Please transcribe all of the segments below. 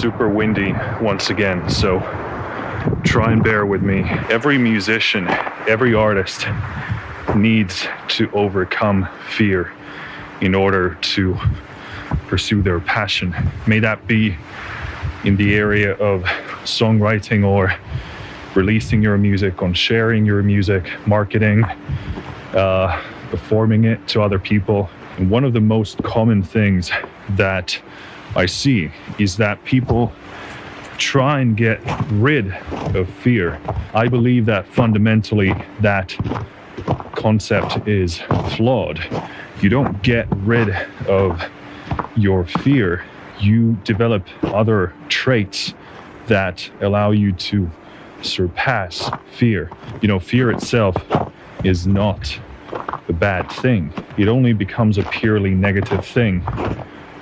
super windy once again, so try and bear with me. Every musician, every artist needs to overcome fear in order to pursue their passion. May that be in the area of songwriting or releasing your music, on sharing your music, marketing, uh, performing it to other people. And one of the most common things that I see is that people try and get rid of fear. I believe that fundamentally that concept is flawed. You don't get rid of your fear, you develop other traits that allow you to surpass fear. You know, fear itself is not a bad thing, it only becomes a purely negative thing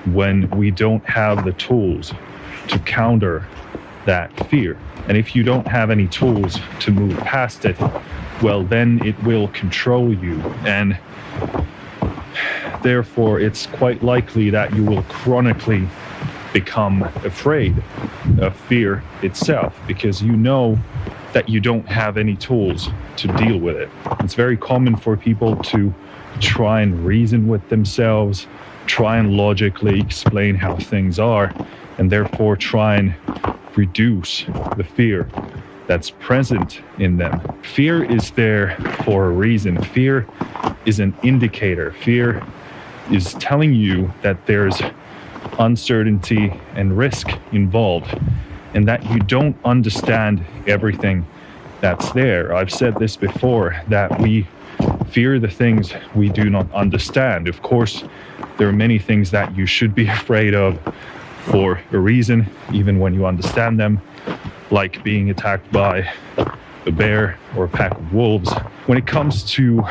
when we don't have the tools to counter that fear. And if you don't have any tools to move past it, well, then it will control you. And therefore, it's quite likely that you will chronically become afraid of fear itself because you know that you don't have any tools to deal with it. It's very common for people to try and reason with themselves, try and logically explain how things are, and therefore try and reduce the fear that's present in them. Fear is there for a reason. Fear is an indicator. Fear is telling you that there's uncertainty and risk involved and that you don't understand everything that's there. I've said this before that we fear the things we do not understand. Of course, there are many things that you should be afraid of for a reason, even when you understand them, like being attacked by a bear or a pack of wolves. When it comes to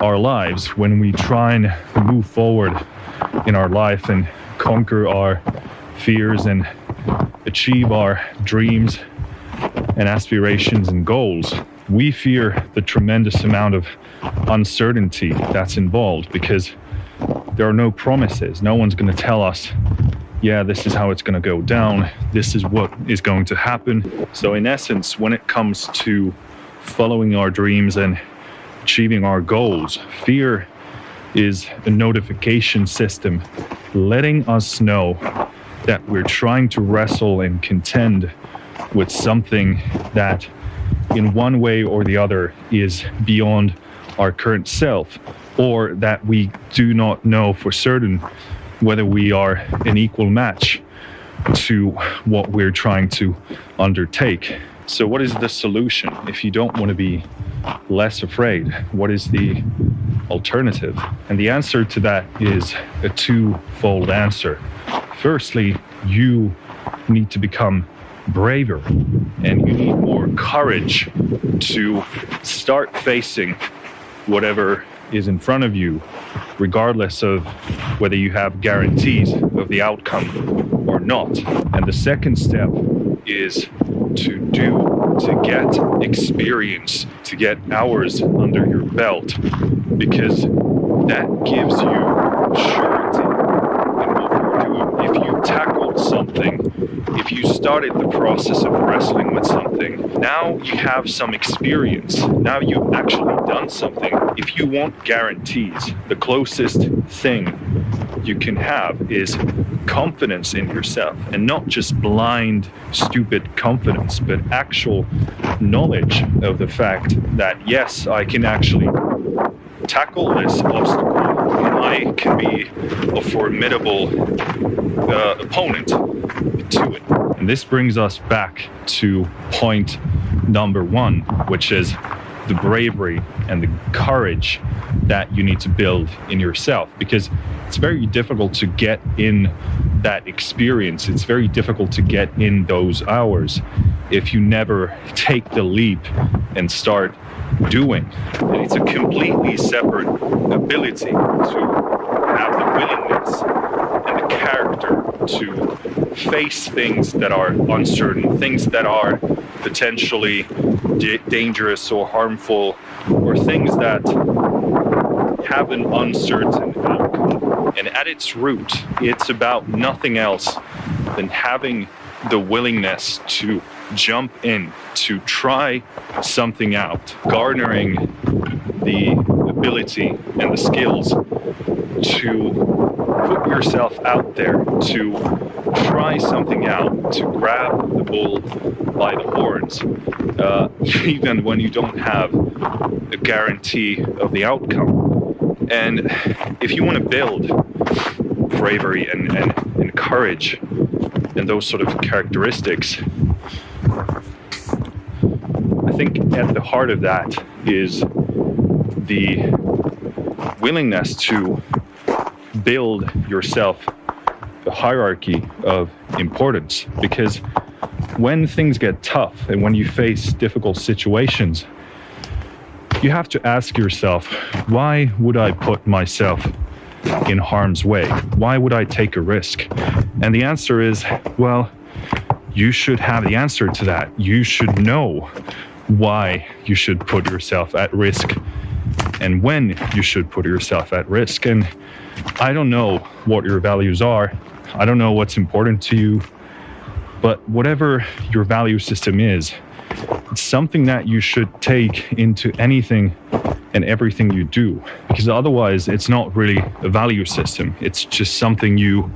our lives, when we try and move forward in our life and conquer our fears and achieve our dreams and aspirations and goals, we fear the tremendous amount of uncertainty that's involved because there are no promises. No one's going to tell us, yeah, this is how it's going to go down. This is what is going to happen. So, in essence, when it comes to following our dreams and achieving our goals, fear is a notification system letting us know that we're trying to wrestle and contend with something that, in one way or the other, is beyond our current self, or that we do not know for certain whether we are an equal match to what we're trying to undertake. So, what is the solution if you don't want to be less afraid? What is the alternative? And the answer to that is a twofold answer. Firstly, you need to become braver and you need more courage to start facing whatever is in front of you, regardless of whether you have guarantees of the outcome or not. And the second step is to do to get experience, to get hours under your belt, because that gives you surety in what you're doing. If you tackled something, if you started the process of wrestling with something, now you have some experience. Now you've actually done something. If you want guarantees, the closest thing you can have is confidence in yourself and not just blind, stupid confidence, but actual knowledge of the fact that yes, I can actually tackle this obstacle I can be a formidable uh, opponent to it. And this brings us back to point number one, which is the bravery and the courage that you need to build in yourself because it's very difficult to get in that experience. It's very difficult to get in those hours if you never take the leap and start doing. And it's a completely separate ability to have the willingness and the character to face things that are uncertain, things that are potentially d- dangerous or harmful, or things that have an uncertain outcome. And at its root, it's about nothing else than having the willingness to jump in, to try something out, garnering the ability and the skills to put yourself out there, to try something out, to grab the bull by the horns, uh, even when you don't have a guarantee of the outcome. And if you want to build bravery and, and, and courage and those sort of characteristics, I think at the heart of that is the willingness to build yourself hierarchy of importance because when things get tough and when you face difficult situations, you have to ask yourself, why would I put myself in harm's way? Why would I take a risk? And the answer is, well, you should have the answer to that. You should know why you should put yourself at risk and when you should put yourself at risk. And I don't know what your values are, I don't know what's important to you, but whatever your value system is, it's something that you should take into anything and everything you do because otherwise it's not really a value system. It's just something you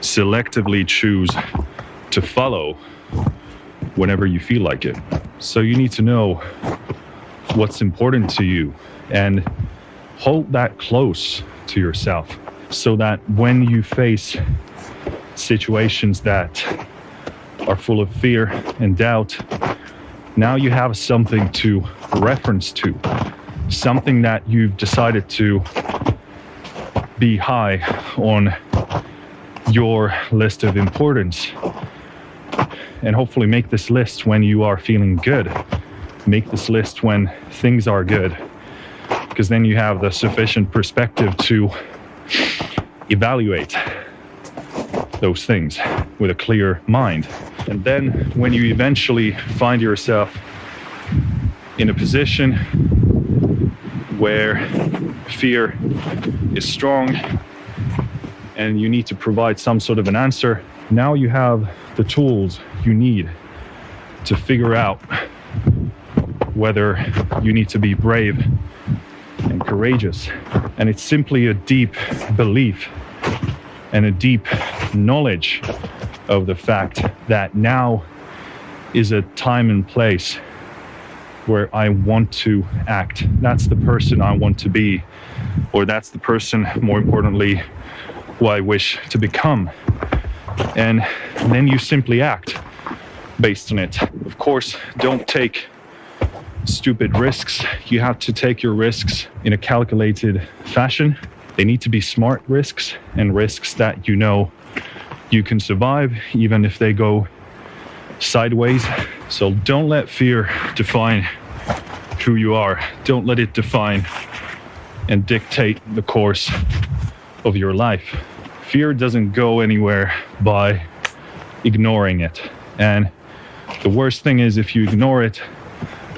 selectively choose to follow whenever you feel like it. So you need to know what's important to you and hold that close to yourself so that when you face situations that are full of fear and doubt, now you have something to reference to, something that you've decided to be high on your list of importance. And hopefully, make this list when you are feeling good. Make this list when things are good because then you have the sufficient perspective to evaluate those things with a clear mind. And then when you eventually find yourself in a position where fear is strong and you need to provide some sort of an answer, now you have the tools you need to figure out whether you need to be brave and courageous. And it's simply a deep belief and a deep knowledge of the fact that now is a time and place where I want to act. That's the person I want to be, or that's the person, more importantly, who I wish to become. And then you simply act based on it. Of course, don't take stupid risks. You have to take your risks in a calculated fashion. They need to be smart risks and risks that you know you can survive, even if they go sideways. So don't let fear define who you are. Don't let it define and dictate the course of your life. Fear doesn't go anywhere by ignoring it. And the worst thing is if you ignore it,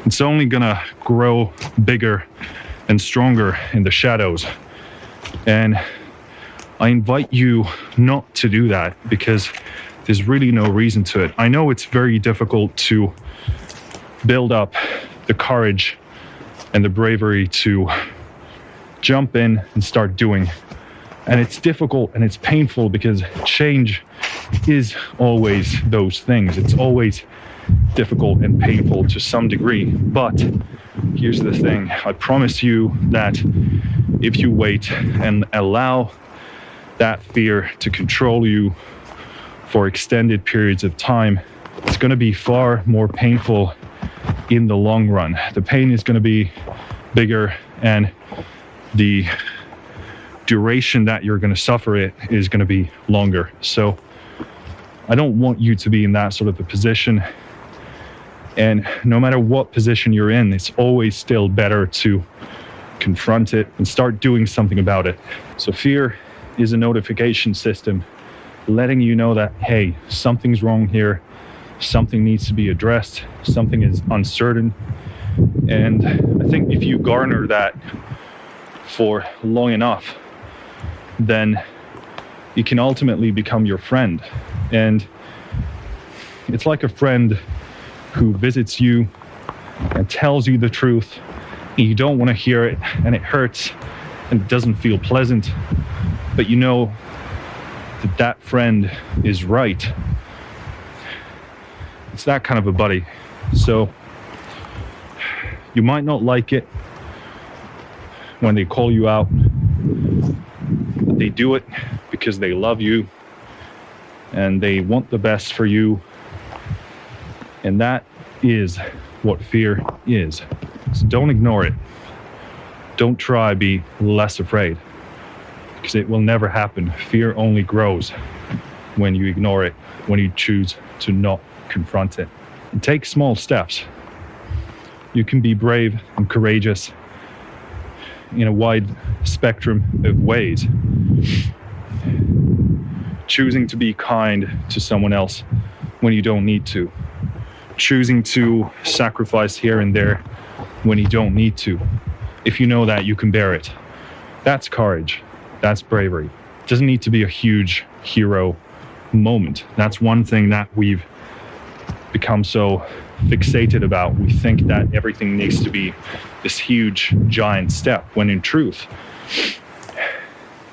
it's only gonna grow bigger and stronger in the shadows. And I invite you not to do that because there's really no reason to it. I know it's very difficult to build up the courage and the bravery to jump in and start doing. And it's difficult and it's painful because change is always those things. It's always difficult and painful to some degree. But here's the thing I promise you that if you wait and allow that fear to control you for extended periods of time, it's going to be far more painful in the long run. The pain is going to be bigger and the duration that you're going to suffer it is going to be longer. So I don't want you to be in that sort of a position. And no matter what position you're in, it's always still better to confront it and start doing something about it. So, fear is a notification system letting you know that, hey, something's wrong here, something needs to be addressed, something is uncertain. And I think if you garner that for long enough, then it can ultimately become your friend. And it's like a friend who visits you and tells you the truth and you don't want to hear it and it hurts and it doesn't feel pleasant but you know that that friend is right. It's that kind of a buddy. So you might not like it when they call you out but they do it because they love you and they want the best for you and that is what fear is. So don't ignore it. Don't try be less afraid because it will never happen. Fear only grows when you ignore it, when you choose to not confront it. And take small steps. You can be brave and courageous in a wide spectrum of ways. Choosing to be kind to someone else when you don't need to choosing to sacrifice here and there when you don't need to. If you know that you can bear it, that's courage. That's bravery. It doesn't need to be a huge hero moment. That's one thing that we've become so fixated about. We think that everything needs to be this huge, giant step, when in truth,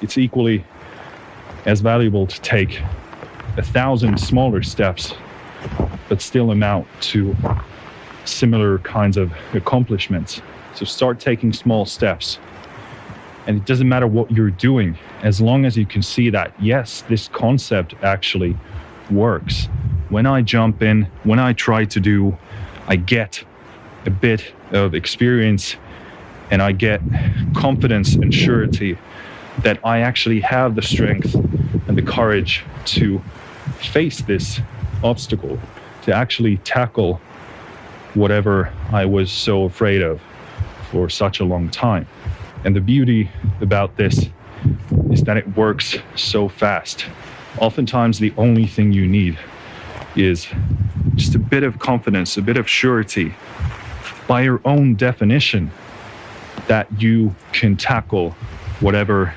it's equally as valuable to take a thousand smaller steps but still amount to similar kinds of accomplishments. So start taking small steps. And it doesn't matter what you're doing, as long as you can see that, yes, this concept actually works. When I jump in, when I try to do, I get a bit of experience and I get confidence and surety that I actually have the strength and the courage to face this obstacle to actually tackle whatever I was so afraid of for such a long time. And the beauty about this is that it works so fast. Oftentimes, the only thing you need is just a bit of confidence, a bit of surety by your own definition that you can tackle whatever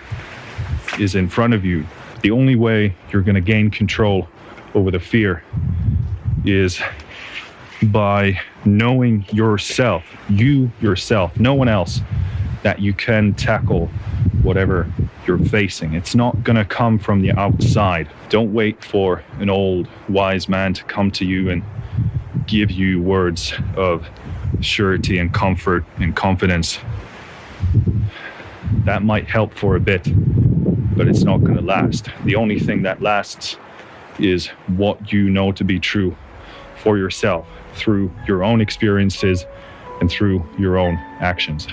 is in front of you. The only way you're going to gain control over the fear is by knowing yourself, you yourself, no one else, that you can tackle whatever you're facing. It's not going to come from the outside. Don't wait for an old wise man to come to you and give you words of surety and comfort and confidence. That might help for a bit, but it's not going to last. The only thing that lasts is what you know to be true for yourself through your own experiences and through your own actions.